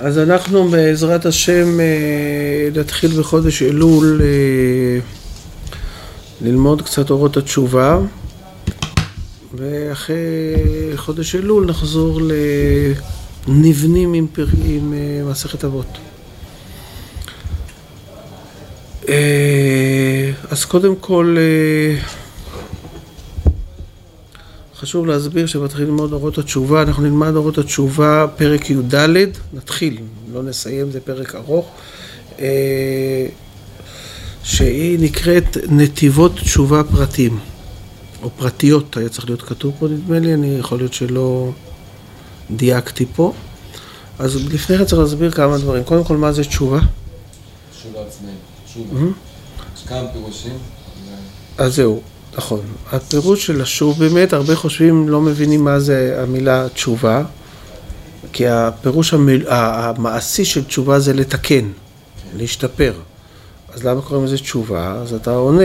אז אנחנו בעזרת השם אה, נתחיל בחודש אלול אה, ללמוד קצת אורות התשובה ואחרי חודש אלול נחזור לנבנים עם, פר... עם אה, מסכת אבות. אז קודם כל חשוב להסביר שמתחילים ללמוד אורות התשובה, אנחנו נלמד אורות התשובה פרק י"ד, נתחיל, לא נסיים, זה פרק ארוך, אה, שהיא נקראת נתיבות תשובה פרטים, או פרטיות, היה צריך להיות כתוב פה נדמה לי, אני יכול להיות שלא דייקתי פה. אז לפני כן צריך להסביר כמה דברים. קודם כל, מה זה תשובה? תשובה עצמאית, תשובה. יש כמה פירושים. אז זהו. נכון. הפירוש של לשוב באמת, הרבה חושבים, לא מבינים מה זה המילה תשובה, כי הפירוש המיל... המעשי של תשובה זה לתקן, להשתפר. אז למה קוראים לזה תשובה? אז אתה עונה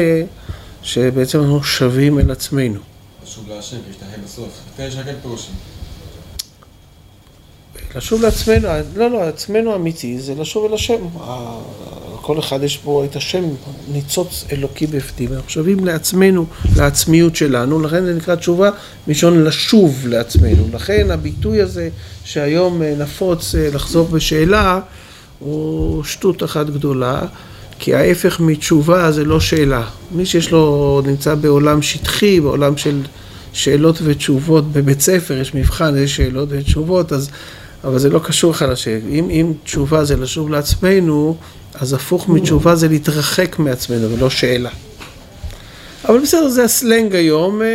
שבעצם אנחנו שווים אל עצמנו. לשוב להשם, להשתהה בסוף. יש רק פירושים. לשוב לעצמנו, לא, לא, עצמנו אמיתי זה לשוב אל השם. כל אחד יש בו את השם, ניצוץ אלוקי בפנים. אנחנו שווים לעצמנו, לעצמיות שלנו, לכן זה נקרא תשובה מלשון לשוב לעצמנו. לכן הביטוי הזה שהיום אה, נפוץ אה, לחזור בשאלה, הוא שטות אחת גדולה, כי ההפך מתשובה זה לא שאלה. מי שיש לו, נמצא בעולם שטחי, בעולם של שאלות ותשובות בבית ספר, יש מבחן, יש שאלות ותשובות, אז... אבל זה לא קשור אחד לשני. אם, אם תשובה זה לשוב לעצמנו, אז הפוך מתשובה זה להתרחק מעצמנו ולא שאלה. אבל בסדר, זה הסלנג היום, אה,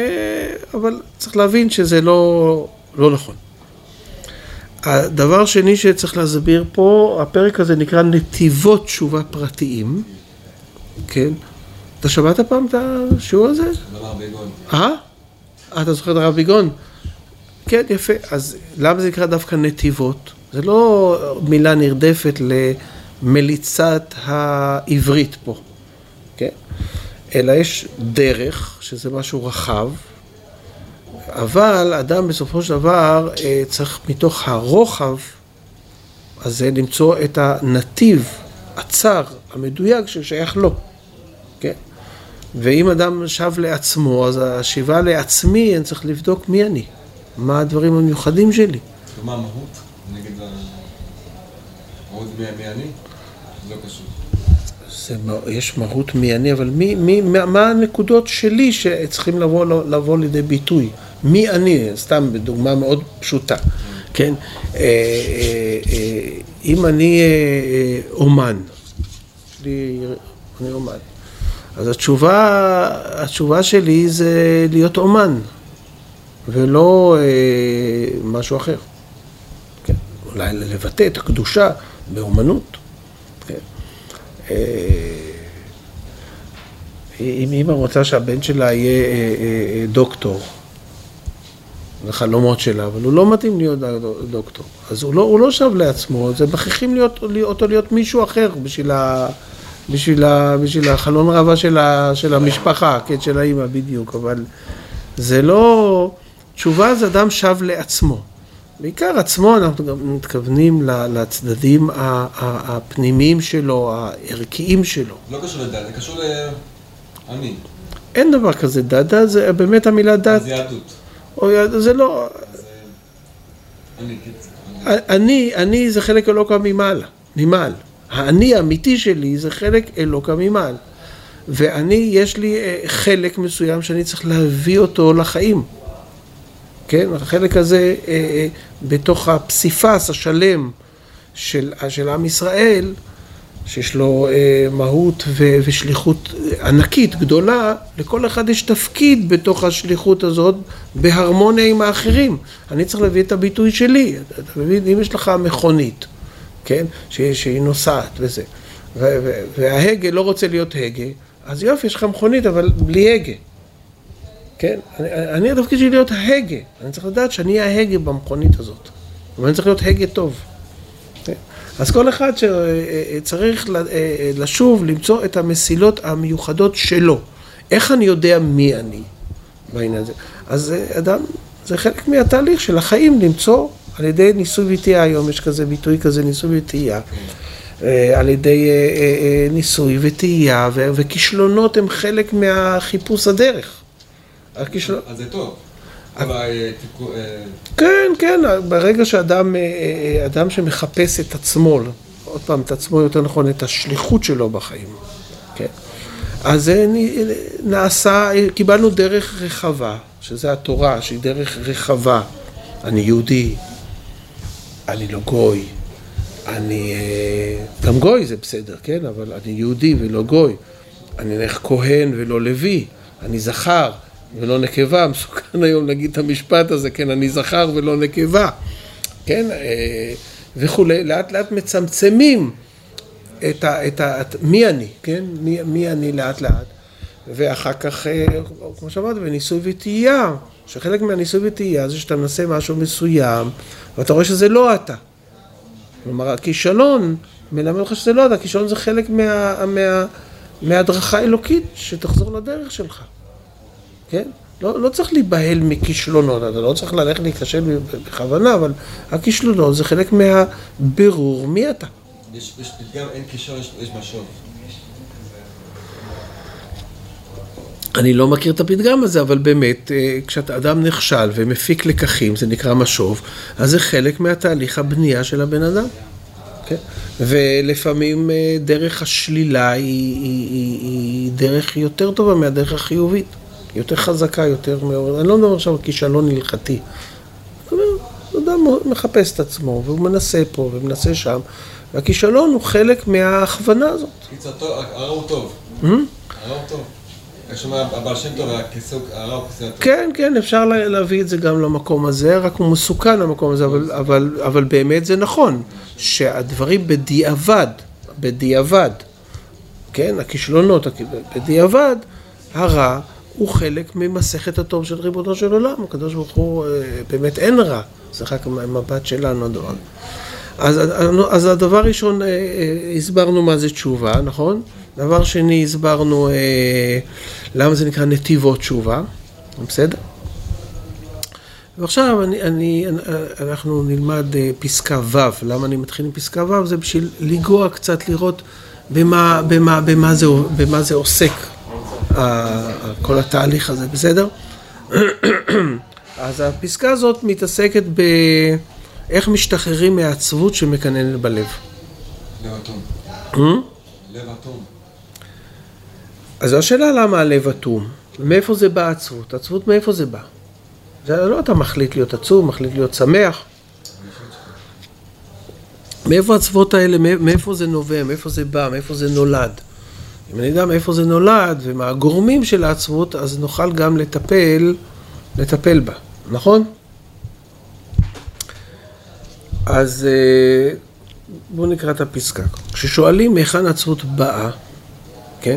אבל צריך להבין שזה לא, לא נכון. הדבר שני שצריך להסביר פה, הפרק הזה נקרא נתיבות תשובה פרטיים, כן? אתה שמעת פעם את השיעור הזה? אה? אתה זוכר את הרב ביגון? כן, יפה. אז למה זה נקרא דווקא נתיבות? זה לא מילה נרדפת למליצת העברית פה, כן? אלא יש דרך, שזה משהו רחב, אבל אדם בסופו של דבר אה, צריך מתוך הרוחב הזה למצוא את הנתיב הצר, המדויק, ששייך לו, כן? ואם אדם שב לעצמו, אז השיבה לעצמי, אני צריך לבדוק מי אני. מה הדברים המיוחדים שלי. ומה המהות? נגד המהות מי אני? זה לא קשור. זה, יש מהות מי אני, אבל מי, מי, מה, מה הנקודות שלי שצריכים לבוא, לבוא לידי ביטוי? מי אני? סתם בדוגמה מאוד פשוטה, כן? אה, אה, אה, אם אני אומן, אני אומן, אז התשובה, התשובה שלי זה להיות אומן. ולא אה, משהו אחר. כן. אולי לבטא את הקדושה באומנות. כן. אה, אם אימא רוצה שהבן שלה יהיה אה, אה, דוקטור, זה חלומות שלה, אבל הוא לא מתאים להיות דוקטור. אז הוא לא, הוא לא שב לעצמו, זה מכריחים להיות, אותו להיות מישהו אחר בשביל, ה, בשביל, ה, בשביל החלון ראווה של, של המשפחה, כן, של האימא בדיוק, אבל זה לא... תשובה זה אדם שב לעצמו. בעיקר עצמו אנחנו גם מתכוונים לצדדים הפנימיים שלו, הערכיים שלו. לא קשור לדת, זה קשור לאני. אין דבר כזה דת, זה באמת המילה דת. זה יהדות. או, זה לא... אני, אני זה חלק אלוקא ממעלה, ממעל. האני האמיתי שלי זה חלק אלוקא ממעל. ואני, יש לי אה, חלק מסוים שאני צריך להביא אותו לחיים. כן? החלק הזה אה, אה, בתוך הפסיפס השלם של, של עם ישראל, שיש לו אה, מהות ו, ושליחות ענקית, גדולה, לכל אחד יש תפקיד בתוך השליחות הזאת בהרמוניה עם האחרים. אני צריך להביא את הביטוי שלי. אתה מבין? אם יש לך מכונית, כן? שהיא נוסעת וזה, וההגה לא רוצה להיות הגה, אז יופי, יש לך מכונית, אבל בלי הגה. כן? אני, אני התפקיד שלי להיות ההגה. אני צריך לדעת שאני ההגה במכונית הזאת. ואני צריך להיות הגה טוב. כן? אז כל אחד שצריך לשוב, למצוא את המסילות המיוחדות שלו. איך אני יודע מי אני בעניין הזה? אז אדם זה חלק מהתהליך של החיים למצוא על ידי ניסוי וטעייה, היום יש כזה ביטוי כזה, ניסוי וטעייה. אה, על ידי אה, אה, ניסוי וטעייה, וכישלונות הם חלק מהחיפוש הדרך. הכישל... אז זה טוב. כן, כן, ברגע שאדם אדם שמחפש את עצמו, עוד פעם, את עצמו יותר נכון, את השליחות שלו בחיים, כן? אז זה נעשה, קיבלנו דרך רחבה, שזה התורה, שהיא דרך רחבה. אני יהודי, אני לא גוי, אני... גם גוי זה בסדר, כן? אבל אני יהודי ולא גוי. אני נלך כהן ולא לוי. אני זכר ולא נקבה. מסוכן היום להגיד את המשפט הזה, כן? אני זכר ולא נקבה. כן? אה, וכולי. לאט לאט מצמצמים את ה... את ה את, מי אני, כן? מי, מי אני לאט לאט. ואחר כך, אה, כמו שאמרתי, בניסוי וטעייה, שחלק מהניסוי וטעייה זה שאתה מנסה משהו מסוים, ואתה רואה שזה לא אתה. כלומר, הכישלון מלמד אותך שזה לא אתה, הכישלון זה חלק מה, מה, מהדרכה האלוקית, שתחזור לדרך שלך, כן? לא, לא צריך להיבהל מכישלונות, אתה לא צריך ללכת להיכשל בכוונה, אבל הכישלונות זה חלק מהבירור מי אתה. יש פתגם, אין כישלון, יש משוב. אני לא מכיר את הפתגם הזה, אבל באמת, אה, כשאתה אדם נכשל ומפיק לקחים, זה נקרא משוב, אז זה חלק מהתהליך הבנייה של הבן אדם. כן? ולפעמים אה, דרך השלילה היא, היא, היא, היא דרך יותר טובה מהדרך החיובית. יותר חזקה, יותר מאוד. אני לא מדבר עכשיו על כישלון הלכתי. אדם מחפש את עצמו, והוא מנסה פה ומנסה שם, והכישלון הוא חלק מההכוונה הזאת. קיצר, הרע הוא טוב. הרע הוא טוב. כן, כן, אפשר להביא את זה גם למקום הזה, רק הוא מסוכן למקום הזה, אבל, אבל, אבל באמת זה נכון, שהדברים בדיעבד, בדיעבד, כן, הכישלונות, בדיעבד, הרע הוא חלק ממסכת הטוב של ריבונו של עולם, הקדוש ברוך הוא, אה, באמת אין רע, זה רק המבט שלנו הדבר. אז, אז הדבר ראשון, אה, אה, הסברנו מה זה תשובה, נכון? דבר שני, הסברנו אה, למה זה נקרא נתיבות תשובה, בסדר? ועכשיו אני, אני, אנחנו נלמד אה, פסקה ו', למה אני מתחיל עם פסקה ו'? זה בשביל לנגוע קצת, לראות במה, במה, במה, זה, במה זה עוסק, כל התהליך הזה, בסדר? אז הפסקה הזאת מתעסקת באיך משתחררים מהעצבות שמקננת בלב. לב אטום. אה? לב אטום. אז השאלה למה הלב אטום, מאיפה זה בא עצבות? עצבות מאיפה זה בא? זה לא אתה מחליט להיות עצוב, מחליט להיות שמח. מאיפה העצבות האלה, מאיפה זה נובע, מאיפה זה בא, מאיפה זה נולד? אם אני יודע מאיפה זה נולד ומה הגורמים של העצבות, אז נוכל גם לטפל, לטפל בה, נכון? אז אה, בואו נקרא את הפסקה. כששואלים מהיכן העצבות באה, כן?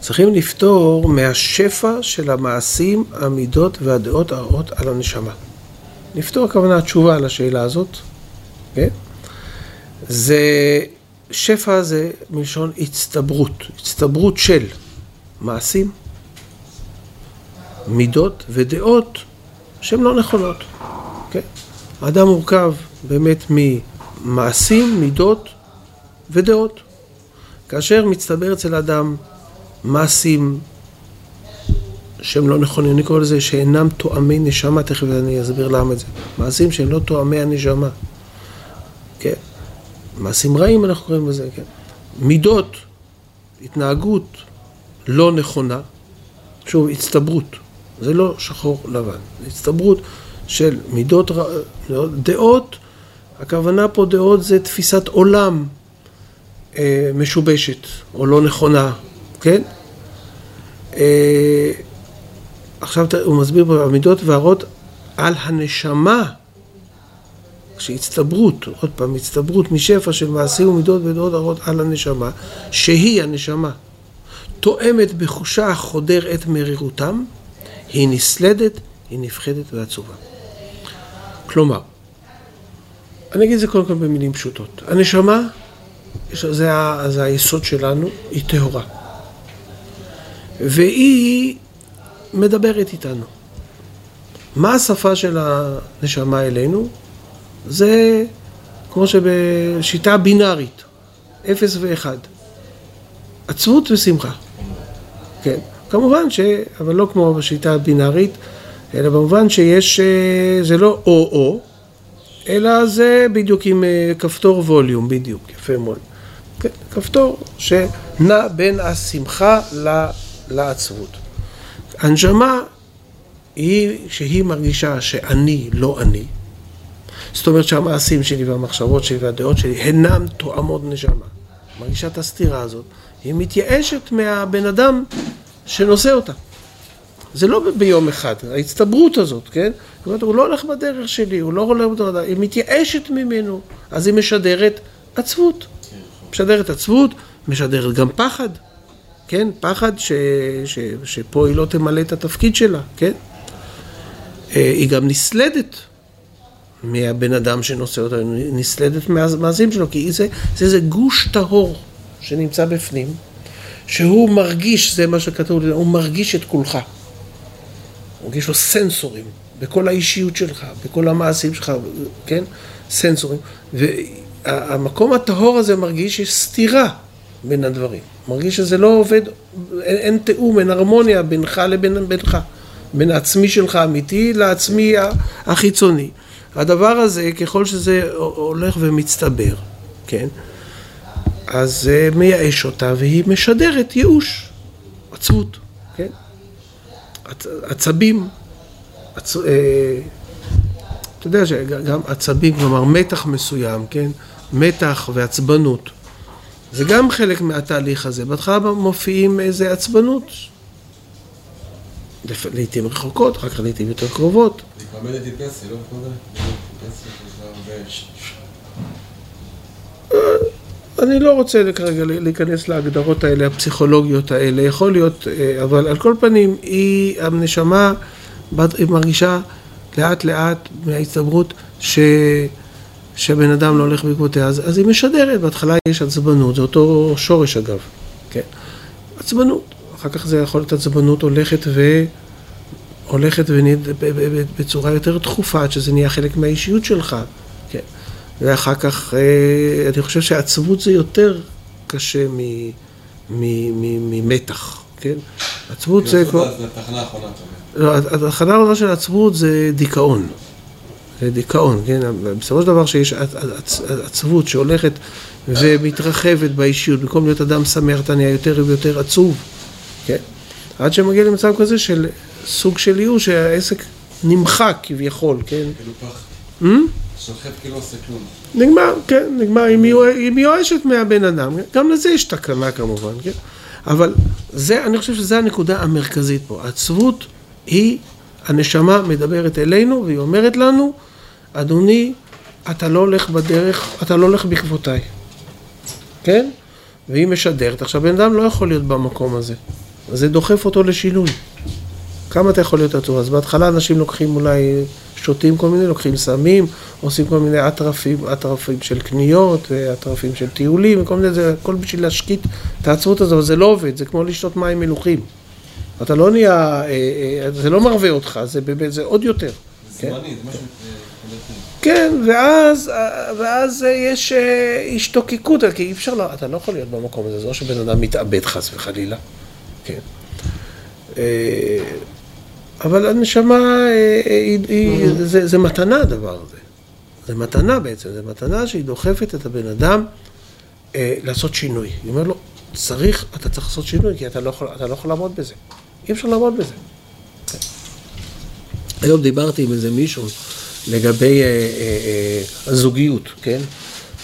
צריכים לפתור מהשפע של המעשים, המידות והדעות הרעות על הנשמה. לפתור הכוונה התשובה על השאלה הזאת, כן? זה, שפע זה מלשון הצטברות, הצטברות של מעשים, מידות ודעות שהן לא נכונות, כן? האדם מורכב באמת ממעשים, מידות ודעות. כאשר מצטבר אצל האדם מעשים שהם לא נכונים, אני קורא לזה שאינם תואמי נשמה, תכף אני אסביר למה את זה. מעשים שהם לא תואמי הנשמה. כן. מעשים רעים אנחנו קוראים לזה, כן. מידות, התנהגות לא נכונה, שוב, הצטברות. זה לא שחור לבן, זה הצטברות של מידות, דעות, הכוונה פה דעות זה תפיסת עולם אה, משובשת או לא נכונה, כן? אה, עכשיו הוא מסביר פה המידות והרעות על הנשמה, שהצטברות, עוד פעם, הצטברות משפע של מעשים ומידות ודעות הרעות על הנשמה, שהיא הנשמה, תואמת בחושה החודר את מרירותם, היא נסלדת, היא נפחדת ועצובה. כלומר, אני אגיד את זה קודם כל במילים פשוטות. הנשמה, זה, זה היסוד שלנו, היא טהורה. והיא מדברת איתנו. מה השפה של הנשמה אלינו? זה כמו שבשיטה בינארית, אפס ואחד. עצבות ושמחה. כן. כמובן ש... אבל לא כמו בשיטה הבינארית, אלא במובן שיש... אה, זה לא או-או, אלא זה בדיוק עם אה, כפתור ווליום, בדיוק, יפה מאוד. כן, כפתור שנע בין השמחה לעצבות. הנשמה היא שהיא מרגישה שאני לא אני. זאת אומרת שהמעשים שלי והמחשבות שלי והדעות שלי אינם תואמות נשמה. מרגישה את הסתירה הזאת. היא מתייאשת מהבן אדם שנושא אותה. זה לא ביום אחד, ההצטברות הזאת, כן? זאת אומרת, הוא לא הולך בדרך שלי, הוא לא הולך בדרך, היא מתייאשת ממנו, אז היא משדרת עצבות. משדרת עצבות, משדרת גם פחד, כן? פחד ש, ש, שפה היא לא תמלא את התפקיד שלה, כן? אה, היא גם נסלדת מהבן אדם שנושא אותה, נסלדת מהמעשים שלו, כי זה, זה איזה גוש טהור שנמצא בפנים, שהוא מרגיש, זה מה שכתוב, הוא מרגיש את כולך. יש לו סנסורים בכל האישיות שלך, בכל המעשים שלך, כן? סנסורים. והמקום הטהור הזה מרגיש שיש סתירה בין הדברים. מרגיש שזה לא עובד, אין, אין תיאום, אין הרמוניה בינך לבין בינך. בין העצמי שלך האמיתי לעצמי החיצוני. הדבר הזה, ככל שזה הולך ומצטבר, כן? אז זה מייאש אותה והיא משדרת ייאוש, עצבות, כן? עצבים, עצ... אה, אתה יודע שגם עצבים, כלומר מתח מסוים, כן? מתח ועצבנות. זה גם חלק מהתהליך הזה. בהתחלה מופיעים איזה עצבנות. לעיתים רחוקות, אחר כך לעיתים יותר קרובות. להתממד את פסי, לא? אני לא רוצה כרגע להיכנס להגדרות האלה, הפסיכולוגיות האלה, יכול להיות, אה, אבל על כל פנים, היא, הנשמה, היא מרגישה לאט לאט מההצטברות ש... שהבן אדם לא הולך בעקבותיה, אז, אז היא משדרת, בהתחלה יש עצבנות, זה אותו שורש אגב, כן, עצבנות, אחר כך זה יכול להיות עצבנות הולכת ו... הולכת ונהיית בצורה יותר תכופה, עד שזה נהיה חלק מהאישיות שלך, כן. ואחר כך, אה, אני חושב שעצבות זה יותר קשה ממתח, כן? עצבות זה כבר... זה התחנה האחרונה, אתה אומר. לא, התחנה האחרונה של עצבות זה דיכאון. זה דיכאון, כן? בסופו של דבר שיש עצבות שהולכת ומתרחבת באישיות, במקום להיות אדם שמח אתה נהיה יותר ויותר עצוב, כן? עד שמגיע למצב כזה של סוג של ייאוש שהעסק נמחק כביכול, כן? כאילו פח. Hmm? שוחט כאילו עושה כלום. נגמר, כן, נגמר, היא מיואשת מהבן אדם, גם לזה יש תקנה כמובן, כן? אבל זה, אני חושב שזו הנקודה המרכזית פה. העצבות היא, הנשמה מדברת אלינו והיא אומרת לנו, אדוני, אתה לא הולך בדרך, אתה לא הולך בעקבותיי, כן? והיא משדרת. עכשיו, בן אדם לא יכול להיות במקום הזה, זה דוחף אותו לשינוי. כמה אתה יכול להיות עצוב? אז בהתחלה אנשים לוקחים אולי, שותים כל מיני, לוקחים סמים, עושים כל מיני אטרפים, אטרפים של קניות, אטרפים של טיולים, וכל מיני, זה הכל בשביל להשקיט את העצבות הזו, אבל זה לא עובד, זה כמו לשתות מים מלוכים. אתה לא נהיה, אה, אה, זה לא מרווה אותך, זה באמת, זה עוד יותר. זה זמני, זה משהו... כן, ואז, ואז יש השתוקקות, כי אי אפשר, אתה לא יכול להיות במקום הזה, זה לא שבן אדם מתאבד חס וחלילה, כן. אבל הנשמה, אה, היא, היא, זה, זה מתנה הדבר הזה. זה מתנה בעצם, זה מתנה שהיא דוחפת את הבן אדם אה, לעשות שינוי. היא אומרת לו, צריך, אתה צריך לעשות שינוי, כי אתה לא יכול, אתה לא יכול לעמוד בזה. אי אפשר לעמוד בזה. כן. היום דיברתי עם איזה מישהו לגבי אה, אה, אה, הזוגיות, כן?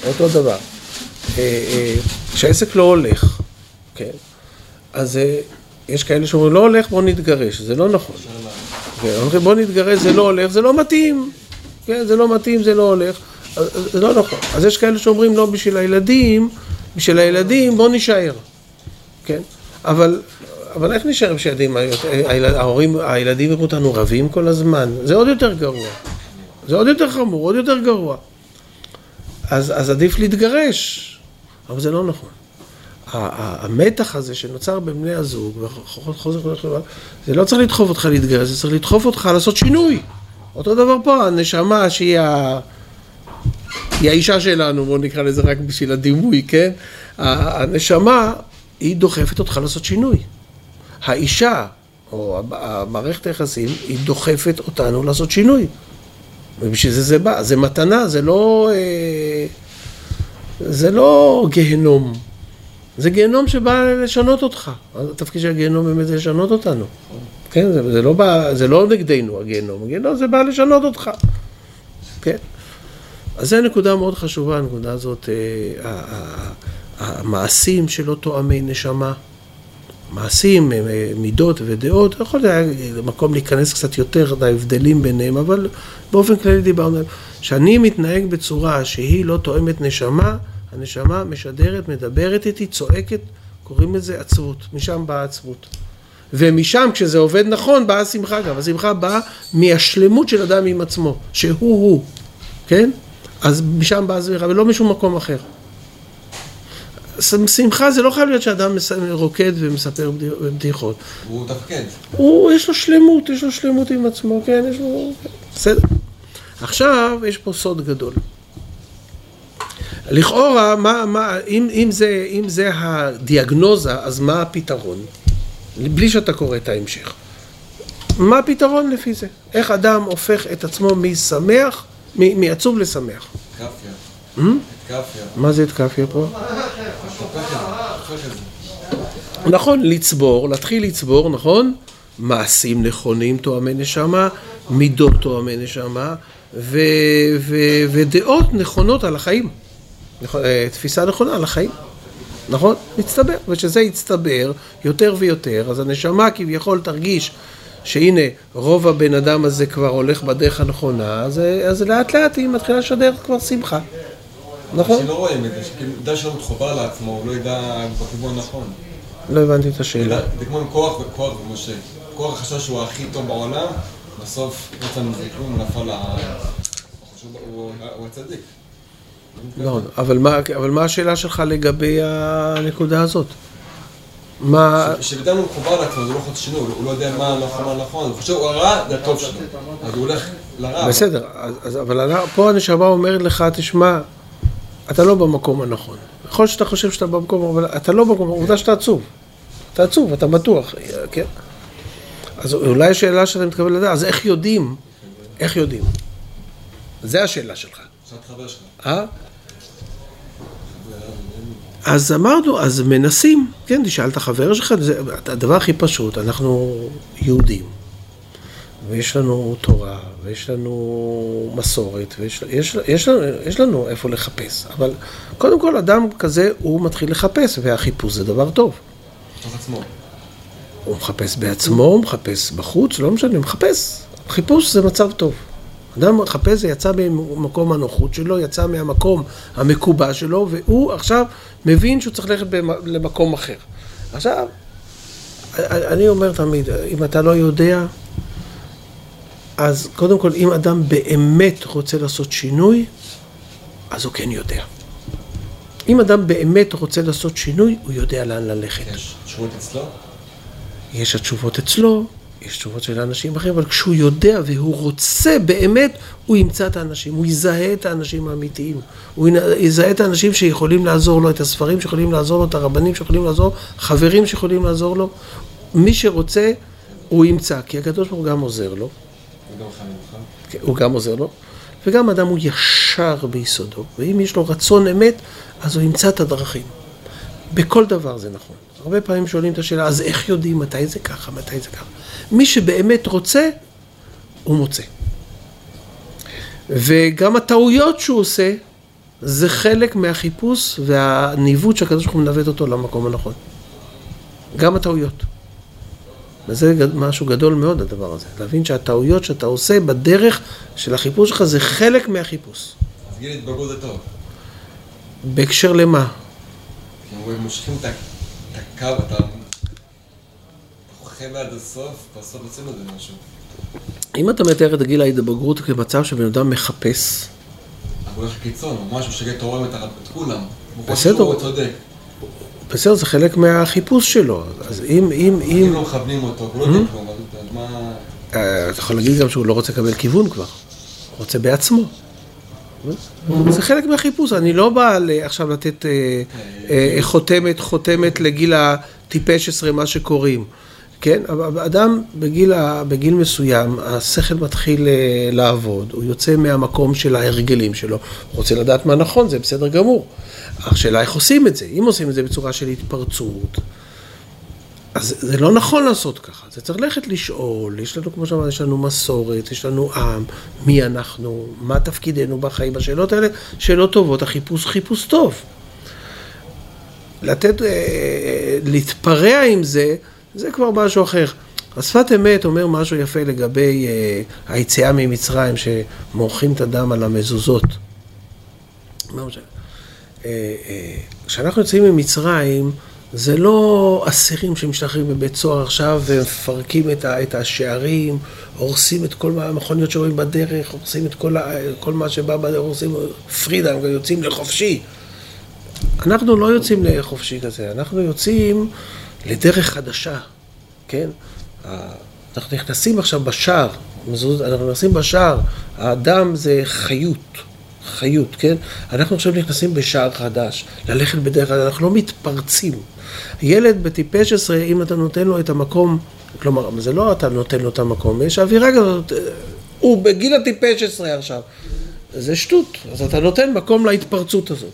אותו דבר. אה, אה, שהעסק לא הולך, כן? אז אה, יש כאלה שאומרים, לא הולך, בוא נתגרש. זה לא נכון. ואומרים, בוא נתגרש, זה לא הולך, זה לא מתאים. כן, זה לא מתאים, זה לא הולך. זה לא נכון. אז יש כאלה שאומרים, לא, בשביל הילדים, בשביל הילדים, בוא נישאר. כן? אבל, אבל איך נשאר בשביל הילדים? ההורים, הילדים יראו אותנו רבים כל הזמן. זה עוד יותר גרוע. זה עוד יותר חמור, עוד יותר גרוע. אז, אז עדיף להתגרש. אבל זה לא נכון. המתח הזה שנוצר בין בני הזוג, זה לא צריך לדחוף אותך להתגרש, זה צריך לדחוף אותך לעשות שינוי. אותו דבר פה, הנשמה שהיא ה... היא האישה שלנו, בואו נקרא לזה רק בשביל הדימוי, כן? הנשמה, היא דוחפת אותך לעשות שינוי. האישה, או המערכת היחסים, היא דוחפת אותנו לעשות שינוי. ובשביל זה זה בא, זה מתנה, זה לא... אה, זה לא גיהנום. זה גיהנום שבא לשנות אותך. התפקיד של הגיהנום באמת זה לשנות אותנו. כן, זה, זה, לא בא, זה לא נגדנו הגיהנום, הגיהנום זה בא לשנות אותך. כן. אז זו נקודה מאוד חשובה, הנקודה הזאת, אה, המעשים שלא תואמי נשמה, מעשים, אה, מידות ודעות, יכול להיות מקום להיכנס קצת יותר להבדלים ביניהם, אבל באופן כללי דיברנו, שאני מתנהג בצורה שהיא לא תואמת נשמה, הנשמה משדרת, מדברת איתי, צועקת, קוראים לזה עצבות, משם באה עצבות. ומשם, כשזה עובד נכון, באה השמחה גם. השמחה באה מהשלמות של אדם עם עצמו, שהוא הוא, כן? אז משם באה השמחה, ולא משום מקום אחר. שמחה זה לא חייב להיות שאדם רוקד ומספר בדיחות. הוא מתפקד. הוא, יש לו שלמות, יש לו שלמות עם עצמו, כן, יש לו... בסדר. עכשיו, יש פה סוד גדול. לכאורה, מה, מה, אם, אם, זה, אם זה הדיאגנוזה, אז מה הפתרון? בלי שאתה קורא את ההמשך. מה הפתרון לפי זה? איך אדם הופך את עצמו משמח, מעצוב לשמח? קפיה. Hmm? מה זה את קפיה פה? נכון, לצבור, להתחיל לצבור, נכון? מעשים נכונים תואמי נשמה, מידות תואמי נשמה, ודעות נכונות על החיים. אה, תפיסה נכונה על החיים. נכון? מצטבר. וכשזה יצטבר יותר ויותר, אז הנשמה כביכול תרגיש שהנה, רוב הבן אדם הזה כבר הולך בדרך הנכונה, אז, אז לאט לאט היא מתחילה לשדר כבר שמחה. נכון? אנשים לא רואים את זה, שכאילו, ידע שלא מתחובר לעצמו, הוא לא ידע בכיוון הנכון. לא הבנתי את השאלה. זה כמו עם קורח וקורח ומשה. קורח חשב שהוא הכי טוב בעולם, בסוף יצא מזה כלום, נפל ל... הוא הצדיק. לא, אבל מה, אבל מה השאלה שלך לגבי הנקודה הזאת? מה... כשאדם הוא מחובר לעצמו, זה לא יכול להיות שינוי, הוא לא יודע מה נכון, מה נכון, הוא חושב, הוא הרע, זה הטוב שלו, אז הוא הולך לרע. בסדר, אבל פה הנשמה אומרת לך, תשמע, אתה לא במקום הנכון. יכול שאתה חושב שאתה במקום, אבל אתה לא במקום, עובדה שאתה עצוב. אתה עצוב, אתה בטוח, כן? אז אולי השאלה שאתה מתכוון לדעת, אז איך יודעים? איך יודעים? זה השאלה שלך. שאלת חבר שלך. אה? אז אמרנו, אז מנסים, כן, תשאל את החבר שלך, זה הדבר הכי פשוט, אנחנו יהודים, ויש לנו תורה, ויש לנו מסורת, ויש יש, יש, לנו, יש לנו איפה לחפש, אבל קודם כל אדם כזה, הוא מתחיל לחפש, והחיפוש זה דבר טוב. הוא מחפש בעצמו, הוא מחפש בחוץ, לא משנה, הוא מחפש. חיפוש זה מצב טוב. אדם מחפש, זה יצא ממקום הנוחות שלו, יצא מהמקום המקובע שלו, והוא עכשיו מבין שהוא צריך ללכת למקום אחר. עכשיו, אני אומר תמיד, אם אתה לא יודע, אז קודם כל, אם אדם באמת רוצה לעשות שינוי, אז הוא כן יודע. אם אדם באמת רוצה לעשות שינוי, הוא יודע לאן ללכת. יש תשובות אצלו? יש התשובות אצלו, יש תשובות של אנשים אחרים, אבל כשהוא יודע והוא רוצה באמת, הוא ימצא את האנשים, הוא יזהה את האנשים האמיתיים. הוא יזהה את האנשים שיכולים לעזור לו, את הספרים שיכולים לעזור לו, את הרבנים שיכולים לעזור, חברים שיכולים לעזור לו. מי שרוצה, הוא ימצא, כי הקדוש ברוך הוא גם עוזר לו. כן, הוא גם עוזר לו. וגם אדם הוא ישר ביסודו, ואם יש לו רצון אמת, אז הוא ימצא את הדרכים. בכל דבר זה נכון. הרבה פעמים שואלים את השאלה, אז איך יודעים מתי זה ככה, מתי זה ככה? מי שבאמת רוצה, הוא מוצא. וגם הטעויות שהוא עושה, זה חלק מהחיפוש והניווט שהקדוש ברוך הוא מנווט אותו למקום הנכון. גם הטעויות. וזה משהו גדול מאוד הדבר הזה, להבין שהטעויות שאתה עושה בדרך של החיפוש שלך זה חלק מהחיפוש. אז גיל התבגרות זה טוב. בהקשר למה? כי הם מושכים את הקו, אתה חוכם עד הסוף, בסוף עשינו את זה משהו. אם אתה מתאר את גיל ההתבגרות כמצב שבן אדם מחפש... הוא הולך קיצון, ממש משגע תורם את כולם. בסדר. הוא צודק. בסדר, זה חלק מהחיפוש שלו. אז אם... אם, אם לא מכוונים אותו, הוא לא יודע כלום, אז מה... אה, אתה יכול להגיד גם שהוא לא רוצה לקבל כיוון כבר, הוא רוצה בעצמו. זה חלק מהחיפוש, אני לא בא עכשיו לתת אה, אה, חותמת, חותמת לגיל הטיפש עשרה, מה שקוראים. כן, אבל אדם בגיל, בגיל מסוים, השכל מתחיל לעבוד, הוא יוצא מהמקום של ההרגלים שלו, הוא רוצה לדעת מה נכון, זה בסדר גמור. השאלה איך עושים את זה, אם עושים את זה בצורה של התפרצות, אז זה לא נכון לעשות ככה, זה צריך ללכת לשאול, יש לנו, כמו שאמרתי, יש לנו מסורת, יש לנו עם, מי אנחנו, מה תפקידנו בחיים, השאלות האלה, שאלות טובות, החיפוש חיפוש טוב. לתת, אה, אה, להתפרע עם זה, זה כבר משהו אחר. השפת אמת אומר משהו יפה לגבי אה, היציאה ממצרים, שמורחים את הדם על המזוזות. כשאנחנו יוצאים ממצרים, זה לא אסירים שמשתחררים בבית סוהר עכשיו ומפרקים את, את השערים, הורסים את כל המכוניות שרואים בדרך, הורסים את כל, ה, כל מה שבא בדרך, הורסים פרידה, הם יוצאים לחופשי. אנחנו לא יוצאים לחופשי כזה, אנחנו יוצאים לדרך חדשה, כן? אנחנו נכנסים עכשיו בשער, אנחנו נכנסים בשער, האדם זה חיות. חיות, כן? אנחנו עכשיו נכנסים בשער חדש, ללכת בדרך כלל, אנחנו לא מתפרצים. ילד בטיפש עשרה, אם אתה נותן לו את המקום, כלומר, זה לא אתה נותן לו את המקום, יש אווירה כזאת, הוא בגיל הטיפש עשרה עכשיו. זה שטות, אז אתה נותן מקום להתפרצות הזאת.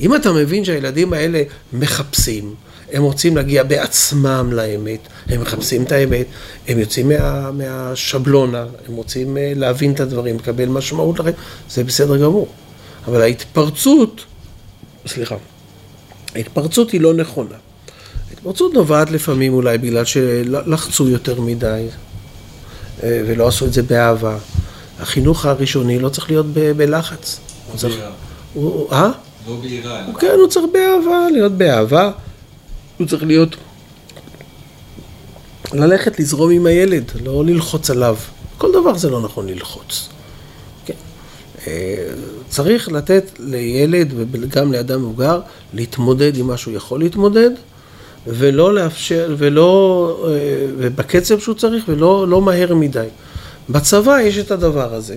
אם אתה מבין שהילדים האלה מחפשים, הם רוצים להגיע בעצמם לאמת, הם מחפשים את האמת, הם יוצאים מה, מהשבלונה, הם רוצים אה, להבין את הדברים, לקבל משמעות לכם, זה בסדר גמור. אבל ההתפרצות, סליחה, ההתפרצות היא לא נכונה. ההתפרצות נובעת לפעמים אולי בגלל שלחצו יותר מדי אה, ולא עשו את זה באהבה. החינוך הראשוני לא צריך להיות ב- בלחץ. צריך... הוא, אה? לא ביראה. כן, הוא צריך באהבה, להיות באהבה. הוא צריך להיות... ללכת לזרום עם הילד, לא ללחוץ עליו. כל דבר זה לא נכון ללחוץ. כן. אה, צריך לתת לילד וגם לאדם מבוגר להתמודד עם מה שהוא יכול להתמודד, ולא לאפשר, ולא, אה, ובקצב שהוא צריך, ולא לא מהר מדי. בצבא יש את הדבר הזה,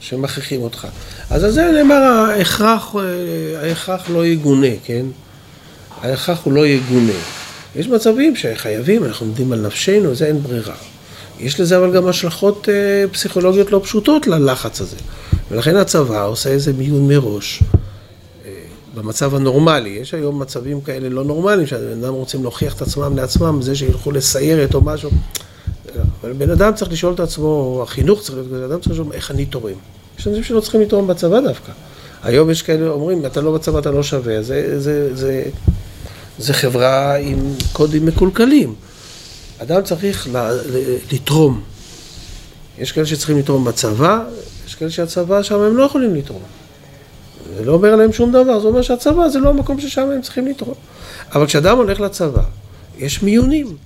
שמכריחים אותך. אז על זה נאמר, ההכרח, אה, ההכרח לא יגונה, כן? ההכרח הוא לא יגונה. יש מצבים שחייבים, אנחנו עומדים על נפשנו, זה אין ברירה. יש לזה אבל גם השלכות אה, פסיכולוגיות לא פשוטות ללחץ הזה. ולכן הצבא עושה איזה מיון מראש. אה, במצב הנורמלי, יש היום מצבים כאלה לא נורמליים, שבן אדם רוצים להוכיח את עצמם לעצמם, זה שילכו לסיירת או משהו. אבל בן אדם צריך לשאול את עצמו, החינוך צריך להיות כזה, אדם צריך לשאול איך אני תורם. יש אנשים שלא צריכים לתרום בצבא דווקא. היום יש כאלה אומרים, אתה לא בצבא, אתה לא שווה. זה, זה, זה, זה חברה עם קודים מקולקלים. אדם צריך לתרום. יש כאלה שצריכים לתרום בצבא, יש כאלה שהצבא שם הם לא יכולים לתרום. זה לא אומר להם שום דבר, זה אומר שהצבא זה לא המקום ששם הם צריכים לתרום. אבל כשאדם הולך לצבא, יש מיונים.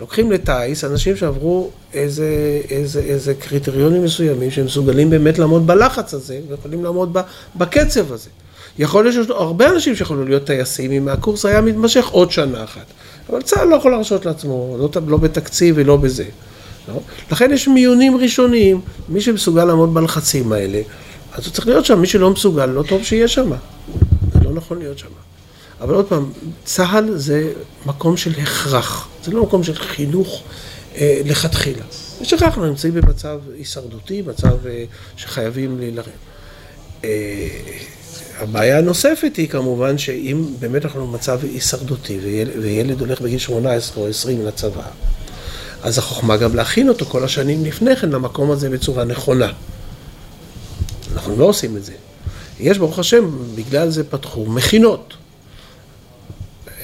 לוקחים לטיס אנשים שעברו איזה, איזה, איזה קריטריונים מסוימים שהם מסוגלים באמת לעמוד בלחץ הזה ויכולים לעמוד בקצב הזה. יכול להיות שיש הרבה אנשים שיכולו להיות טייסים אם הקורס היה מתמשך עוד שנה אחת. אבל צה"ל לא יכול להרשות לעצמו, לא, לא בתקציב ולא בזה. לא? לכן יש מיונים ראשוניים, מי שמסוגל לעמוד בלחצים האלה, אז הוא צריך להיות שם, מי שלא מסוגל, לא טוב שיהיה שם. זה לא נכון להיות שם. אבל עוד פעם, צה"ל זה מקום של הכרח, זה לא מקום של חינוך אה, לכתחילה. הכרח, אנחנו נמצאים במצב הישרדותי, מצב אה, שחייבים להילחם. אה, הבעיה הנוספת היא כמובן שאם באמת אנחנו במצב הישרדותי וילד, וילד הולך בגיל 18 או 20 לצבא, אז החוכמה גם להכין אותו כל השנים לפני כן למקום הזה בצורה נכונה. אנחנו לא עושים את זה. יש ברוך השם, בגלל זה פתחו מכינות.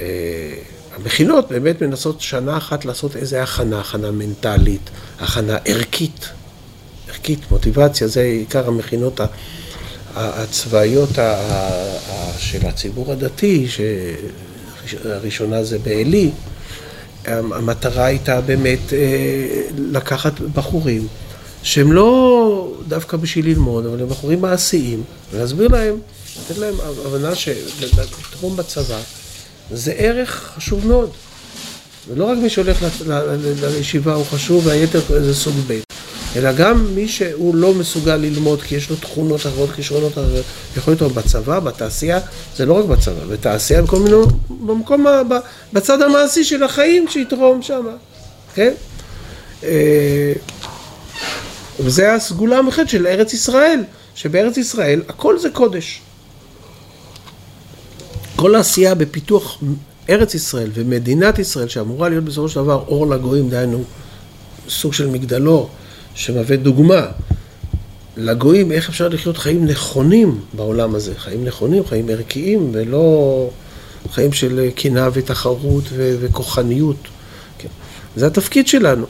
אה, המכינות באמת מנסות שנה אחת לעשות איזה הכנה, הכנה מנטלית, הכנה ערכית. ערכית, מוטיבציה, זה עיקר המכינות הצבאיות של הציבור הדתי, שהראשונה זה בעלי, המטרה הייתה באמת אה, לקחת בחורים שהם לא דווקא בשביל ללמוד, אבל הם בחורים מעשיים, ולהסביר להם, לתת להם הבנה שלתרום בצבא זה ערך חשוב מאוד. ולא רק מי שהולך לישיבה הוא חשוב, והיתר זה סוג ב'. אלא גם מי שהוא לא מסוגל ללמוד כי יש לו תכונות אחרות, כישרונות אחרות, יכול להיות בצבא, בתעשייה, זה לא רק בצבא, בתעשייה, בכל מיני, במקום, בצד המעשי של החיים שיתרום שם, כן? אה, וזה הסגולה המחד של ארץ ישראל, שבארץ ישראל הכל זה קודש. כל העשייה בפיתוח ארץ ישראל ומדינת ישראל, שאמורה להיות בסופו של דבר אור לגויים, דהיינו סוג של מגדלור, שמהווה דוגמה לגויים איך אפשר לחיות חיים נכונים בעולם הזה, חיים נכונים, חיים ערכיים, ולא חיים של קנאה ותחרות וכוחניות. כן. זה התפקיד שלנו.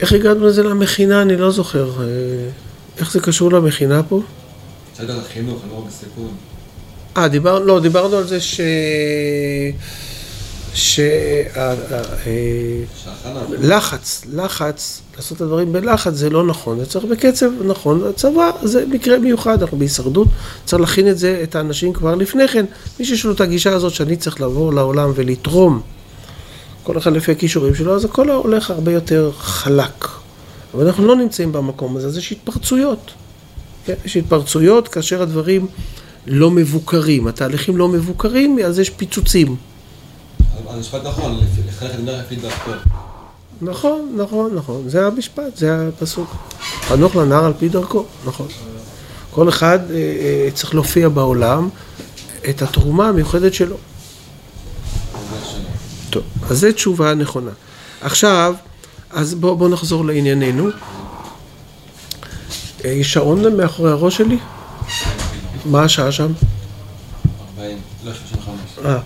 איך הגענו לזה למכינה, אני לא זוכר. אה, איך זה קשור למכינה פה? בסדר, החינוך, אני לא רק בסיכון. אה, דיבר, לא, דיברנו על זה ש... ש... אה, לחץ, לחץ, לעשות את הדברים בלחץ זה לא נכון, זה צריך בקצב נכון, הצבא זה מקרה מיוחד, אנחנו בהישרדות, צריך להכין את זה, את האנשים כבר לפני כן, מי שיש לו את הגישה הזאת שאני צריך לעבור לעולם ולתרום, כל אחד לפי הכישורים שלו, אז הכל הולך הרבה יותר חלק, אבל אנחנו לא נמצאים במקום הזה, אז יש התפרצויות, כן? יש התפרצויות כאשר הדברים לא מבוקרים, התהליכים לא מבוקרים, אז יש פיצוצים. המשפט נכון, לחנך את הדרך לפי דרכו. נכון, נכון, נכון, זה המשפט, זה הפסוק. חנוך לנער על פי דרכו, נכון. כל אחד אה, אה, צריך להופיע בעולם את התרומה המיוחדת שלו. טוב, אז זו תשובה נכונה. עכשיו, אז בואו בוא נחזור לענייננו. אה, יש שעון מאחורי הראש שלי? מה השעה שם? 40, לא 35. אה,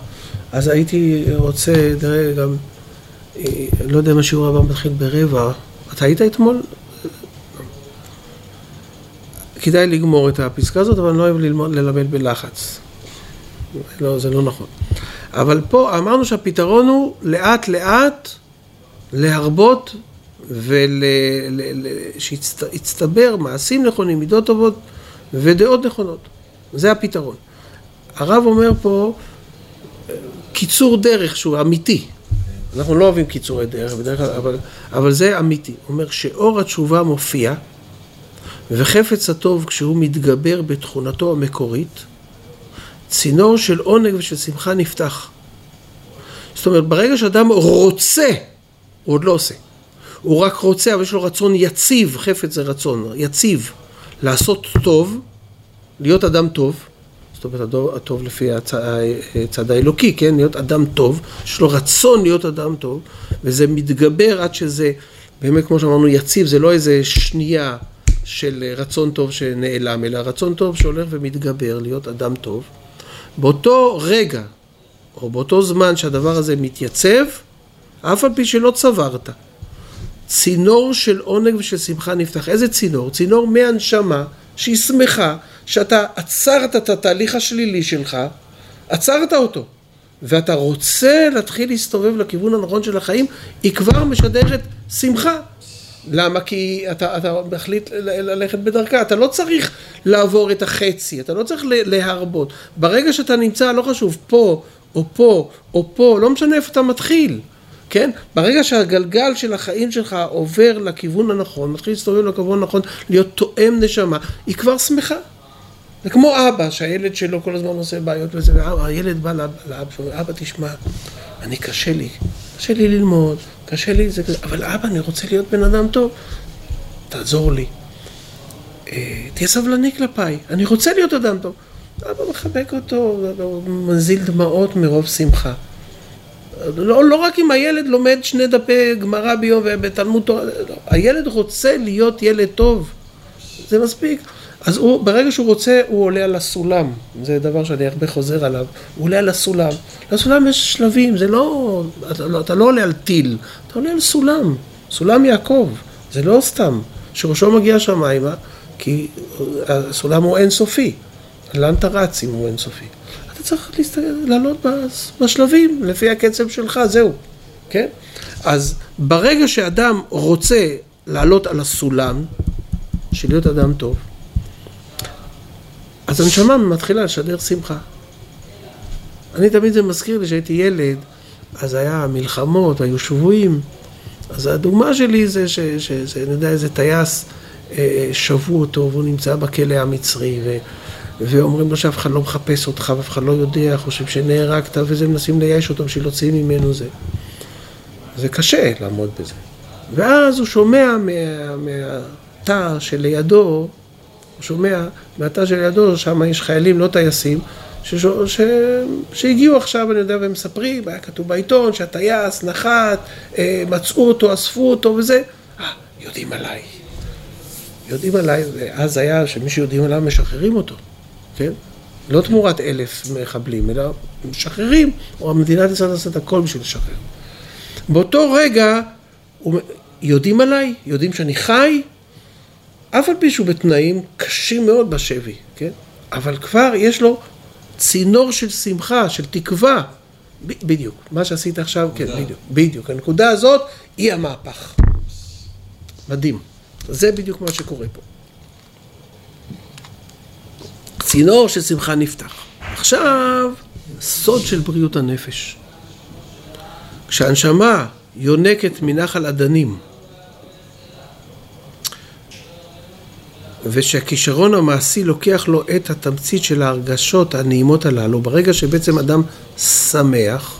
אז הייתי רוצה, תראה, גם, לא יודע אם השיעור הבא מתחיל ברבע. אתה היית אתמול? כדאי לגמור את הפסקה הזאת, אבל אני לא אוהב ללמוד, ללמד בלחץ. לא, זה לא נכון. אבל פה אמרנו שהפתרון הוא לאט לאט להרבות ושיצטבר מעשים נכונים, מידות טובות ודעות נכונות. זה הפתרון. הרב אומר פה קיצור דרך שהוא אמיתי. אנחנו לא אוהבים קיצורי דרך בדרך כלל, אבל, אבל זה אמיתי. הוא אומר שאור התשובה מופיע, וחפץ הטוב כשהוא מתגבר בתכונתו המקורית, צינור של עונג ושל שמחה נפתח. זאת אומרת, ברגע שאדם רוצה, הוא עוד לא עושה. הוא רק רוצה, אבל יש לו רצון יציב, חפץ זה רצון, יציב, לעשות טוב, להיות אדם טוב, זאת אומרת הטוב לפי הצד האלוקי, כן? להיות אדם טוב, יש לו רצון להיות אדם טוב, וזה מתגבר עד שזה באמת כמו שאמרנו יציב, זה לא איזה שנייה של רצון טוב שנעלם, אלא רצון טוב שהולך ומתגבר, להיות אדם טוב. באותו רגע, או באותו זמן שהדבר הזה מתייצב, אף על פי שלא צברת, צינור של עונג ושל שמחה נפתח. איזה צינור? צינור מהנשמה שהיא שמחה שאתה עצרת את התהליך השלילי שלך, עצרת אותו, ואתה רוצה להתחיל להסתובב לכיוון הנכון של החיים, היא כבר משדרת שמחה. למה? כי אתה, אתה מחליט ללכת בדרכה, אתה לא צריך לעבור את החצי, אתה לא צריך להרבות. ברגע שאתה נמצא, לא חשוב, פה, או פה, או פה, לא משנה איפה אתה מתחיל. כן? ברגע שהגלגל של החיים שלך עובר לכיוון הנכון, מתחיל להסתובב לכיוון הנכון, להיות תואם נשמה, היא כבר שמחה. זה כמו אבא, שהילד שלו כל הזמן עושה בעיות וזה, והילד בא לאבא שלו, אבא תשמע, אני קשה לי, קשה לי ללמוד, קשה לי זה כזה, אבל אבא, אני רוצה להיות בן אדם טוב, תעזור לי. אה, תהיה סבלני כלפיי, אני רוצה להיות אדם טוב. אבא מחבק אותו, מזיל דמעות מרוב שמחה. לא, לא רק אם הילד לומד שני דפי גמרא ביום ובתלמוד תורה, לא. הילד רוצה להיות ילד טוב, זה מספיק. אז הוא, ברגע שהוא רוצה, הוא עולה על הסולם. זה דבר שאני הרבה חוזר עליו. הוא עולה על הסולם. לסולם יש שלבים, זה לא... אתה, לא... אתה לא עולה על טיל, אתה עולה על סולם. סולם יעקב. זה לא סתם. שראשו מגיע שמיימה, כי הסולם הוא אינסופי. לאן אתה רץ אם הוא אינסופי? צריך לעלות בשלבים, לפי הקצב שלך, זהו. כן? אז ברגע שאדם רוצה לעלות על הסולם, של להיות אדם טוב, אז הנשמה מתחילה לשדר שמחה. אני תמיד זה מזכיר לי שהייתי ילד, אז היה מלחמות, היו שבויים, אז הדוגמה שלי זה שאני יודע, איזה טייס, אה, שבו אותו והוא נמצא בכלא המצרי, ו, ואומרים לו שאף אחד לא מחפש אותך ואף אחד לא יודע, חושב שנהרגת, וזה מנסים לייאש בשביל להוציא ממנו זה. זה קשה לעמוד בזה. ואז הוא שומע מה, מהתא שלידו, הוא שומע מהתא שלידו, שם יש חיילים, לא טייסים, ש... ש... שהגיעו עכשיו, אני יודע, והם מספרים, היה כתוב בעיתון שהטייס נחת, אה, מצאו אותו, אספו אותו וזה, אה, יודעים עליי. יודעים עליי, ואז היה שמי שיודעים עליו משחררים אותו, כן? לא תמורת אלף מחבלים, אלא משחררים, או המדינת ישראל עושה את הכל בשביל לשחרר. באותו רגע, יודעים עליי, יודעים שאני חי, אף על פי שהוא בתנאים קשים מאוד בשבי, כן? אבל כבר יש לו צינור של שמחה, של תקווה. ב- בדיוק, מה שעשית עכשיו, כן, בדיוק, בדיוק. הנקודה הזאת היא המהפך. מדהים. זה בדיוק מה שקורה פה. צינור של שמחה נפתח. עכשיו, סוד של בריאות הנפש. כשהנשמה יונקת מנחל אדנים, ושהכישרון המעשי לוקח לו את התמצית של ההרגשות הנעימות הללו, ברגע שבעצם אדם שמח,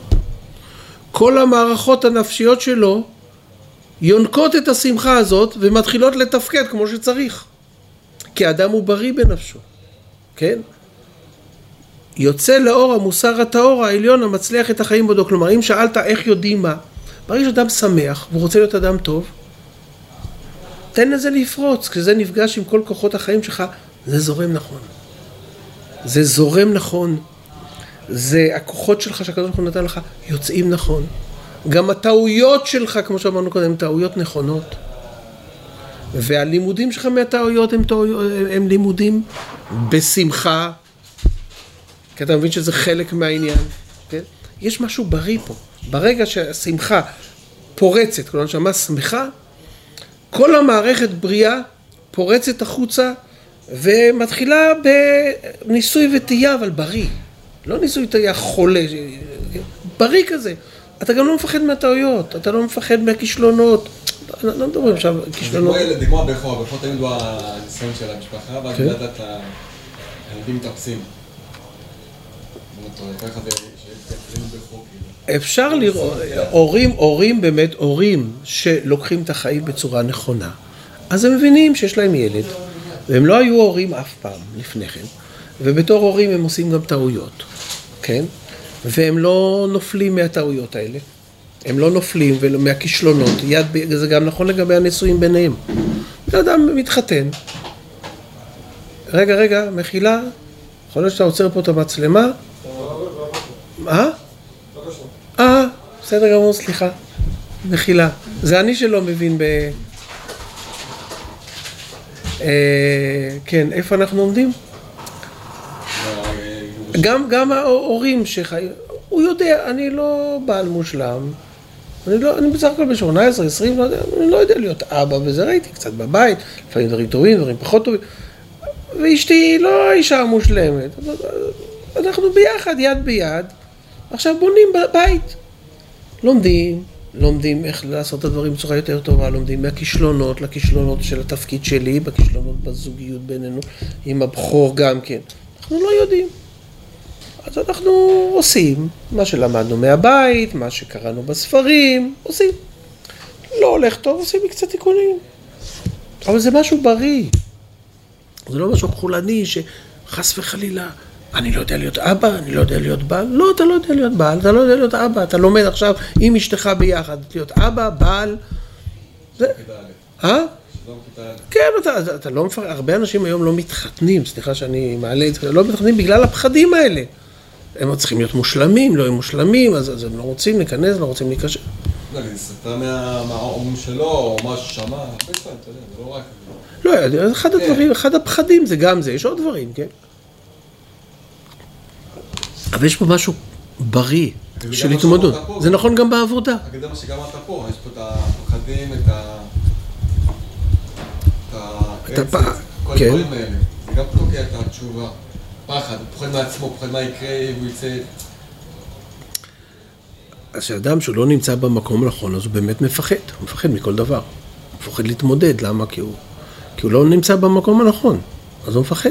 כל המערכות הנפשיות שלו יונקות את השמחה הזאת ומתחילות לתפקד כמו שצריך. כי האדם הוא בריא בנפשו, כן? יוצא לאור המוסר הטהור העליון המצליח את החיים בודו. כלומר, אם שאלת איך יודעים מה, ברגע שאדם שמח והוא רוצה להיות אדם טוב, תן לזה לפרוץ, כשזה נפגש עם כל כוחות החיים שלך, זה זורם נכון. זה זורם נכון. זה הכוחות שלך שהקדוש ברוך הוא נתן לך יוצאים נכון. גם הטעויות שלך, כמו שאמרנו קודם, טעויות נכונות. והלימודים שלך מהטעויות הם, טעויות, הם לימודים בשמחה, כי אתה מבין שזה חלק מהעניין, כן? יש משהו בריא פה. ברגע שהשמחה פורצת, כלומר נשמה שמחה, כל המערכת בריאה פורצת החוצה ומתחילה בניסוי וטעייה, אבל בריא. לא ניסוי וטעייה חולה, בריא כזה. אתה גם לא מפחד מהטעויות, אתה לא מפחד מהכישלונות. לא, לא מדברים עכשיו על כישלונות. זה כמו ילד, כמו הבכור, הבכור תמיד הוא הניסיון של המשפחה, ואז כן. לדעת הילדים מתאפסים. כאילו. אפשר לראות, הורים, הורים באמת, הורים שלוקחים את החיים בצורה נכונה, אז הם מבינים שיש להם ילד, והם לא היו הורים אף פעם לפני כן, ובתור הורים הם עושים גם טעויות, כן? והם לא נופלים מהטעויות האלה, הם לא נופלים מהכישלונות, יד, זה גם נכון לגבי הנישואים ביניהם. בן אדם מתחתן, רגע, רגע, מחילה, יכול להיות שאתה עוצר פה את המצלמה? מה? אה, בסדר גמור, סליחה. מחילה. זה אני שלא מבין ב... אה, כן, איפה אנחנו עומדים? גם, גם ההורים שחיים, הוא יודע, אני לא בעל מושלם, אני, לא, אני בסך הכל ב-18, 20, לא יודע, אני לא יודע להיות אבא וזה, ראיתי קצת בבית, לפעמים דברים טובים, דברים פחות טובים, ואשתי לא האישה המושלמת, אנחנו ביחד, יד ביד, עכשיו בונים בית, לומדים, לומדים איך לעשות את הדברים בצורה יותר טובה, לומדים מהכישלונות לכישלונות של התפקיד שלי, בכישלונות בזוגיות בינינו, עם הבכור גם כן. אנחנו לא יודעים. אנחנו עושים מה שלמדנו מהבית, מה שקראנו בספרים, עושים. לא הולך טוב, עושים מקצת תיקונים. אבל זה משהו בריא. זה לא משהו חולני שחס וחלילה, אני לא יודע להיות אבא, אני לא יודע להיות בעל. לא, אתה לא יודע להיות בעל, אתה לא יודע להיות אבא. אתה לומד עכשיו עם אשתך ביחד, להיות אבא, בעל. זה... אה? כן, אתה, אתה, אתה לא מפחד, הרבה אנשים היום לא מתחתנים, סליחה שאני מעלה את זה, לא מתחתנים בגלל הפחדים האלה. הם צריכים להיות מושלמים, לא הם מושלמים, אז, אז הם לא רוצים להיכנס, לא רוצים להיקשר. לא, מה- מההורים שלו, או מה ששמע, הרבה דברים, אתה יודע, זה לא רק... לא, אחד הדברים, אחד הפחדים זה גם זה, יש עוד דברים, כן? אבל יש פה משהו בריא של התמודדות. זה נכון גם בעבודה. רק זה מה שגם אמרת פה, יש פה את הפחדים, את ה... את העצב, כל כן. הדברים האלה. זה גם תוקע את התשובה. פחד, הוא פוחד מעצמו, פוחד מה יקרה הוא יצא... אז כשאדם שלא נמצא במקום הנכון, אז הוא באמת מפחד. הוא מפחד מכל דבר. הוא מפחד להתמודד, למה? כי הוא, כי הוא לא נמצא במקום הנכון, אז הוא מפחד.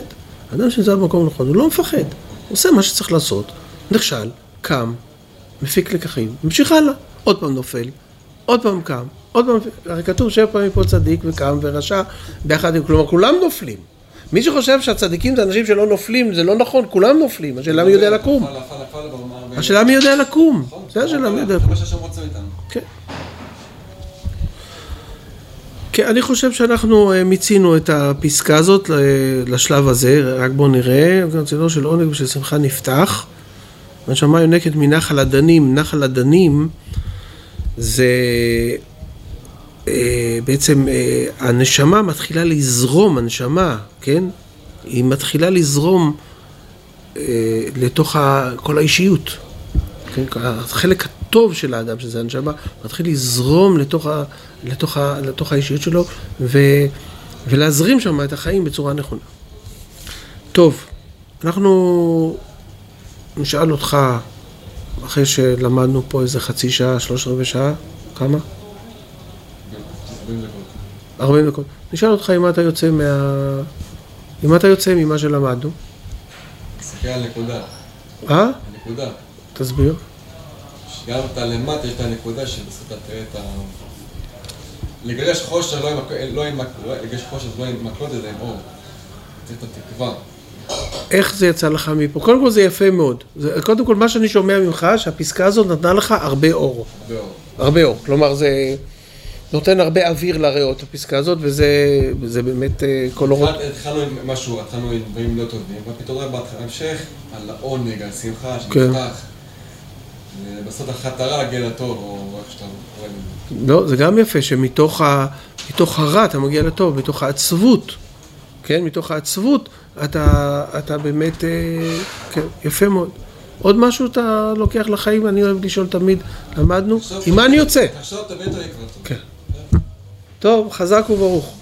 אדם שנמצא במקום הנכון, הוא לא מפחד. הוא עושה מה שצריך לעשות, נכשל, קם, מפיק לקחים, ממשיך הלאה. עוד פעם נופל, עוד פעם קם, עוד פעם, הרי כתוב שבע פעמים פה צדיק וקם ורשע ביחד עם, כלומר כולם נופלים. מי שחושב שהצדיקים זה אנשים שלא נופלים, זה לא נכון, כולם נופלים, השאלה מי יודע לקום. השאלה מי יודע לקום, נכון, זה השאלה מי יודע מאיתנו. כן. כן, אני חושב שאנחנו אה, מיצינו את הפסקה הזאת לשלב הזה, רק בואו נראה, רצונו של עונג ושל שמחה נפתח. הנשמה יונקת מנחל הדנים, נחל הדנים זה בעצם אה, הנשמה מתחילה לזרום, הנשמה, כן? היא מתחילה לזרום אה, לתוך כל האישיות. כן, החלק הטוב של האדם, שזה הנשמה, מתחיל לזרום לתוך, ה, לתוך, ה, לתוך האישיות שלו ו, ולהזרים שם את החיים בצורה נכונה. טוב, אנחנו נשאל אותך, אחרי שלמדנו פה איזה חצי שעה, שלוש רבעי שעה, כמה? 40 דקות. 40 דקות. נשאל אותך אם אתה יוצא מה... אם אתה יוצא ממה שלמדנו, תסתכל על נקודה. אה? הנקודה. תסביר. גם אתה למטה יש את הנקודה שבסוף אתה תראה את ה... לגרש חושר לא עם, לא לא- לא עם מקלות אלא עם אור. צריך את התקווה. איך זה יצא לך מפה? קודם כל זה יפה מאוד. זה, קודם כל מה שאני שומע ממך, שהפסקה הזאת נתנה לך הרבה אור. הרבה אור. הרבה אור. כלומר זה נותן הרבה אוויר לריאות, הפסקה הזאת, וזה, באמת אה, כל אורות. התחל- התחלנו עם משהו, התחלנו עם דברים לא טובים, ופתאום רואה בהמשך על העונג, על שמחה, כן. שנפתח. ובסוף החתרה להגיע לטוב, או איך שאתה לזה. לא, זה גם יפה שמתוך ה, מתוך הרע אתה מגיע לטוב, מתוך העצבות, כן? מתוך העצבות אתה, אתה באמת, אה, כן, יפה מאוד. עוד משהו אתה לוקח לחיים, אני אוהב לשאול תמיד, למדנו, עם מה אני יוצא? תחשוב, תבין אותו לקראת. כן. טוב, חזק וברוך.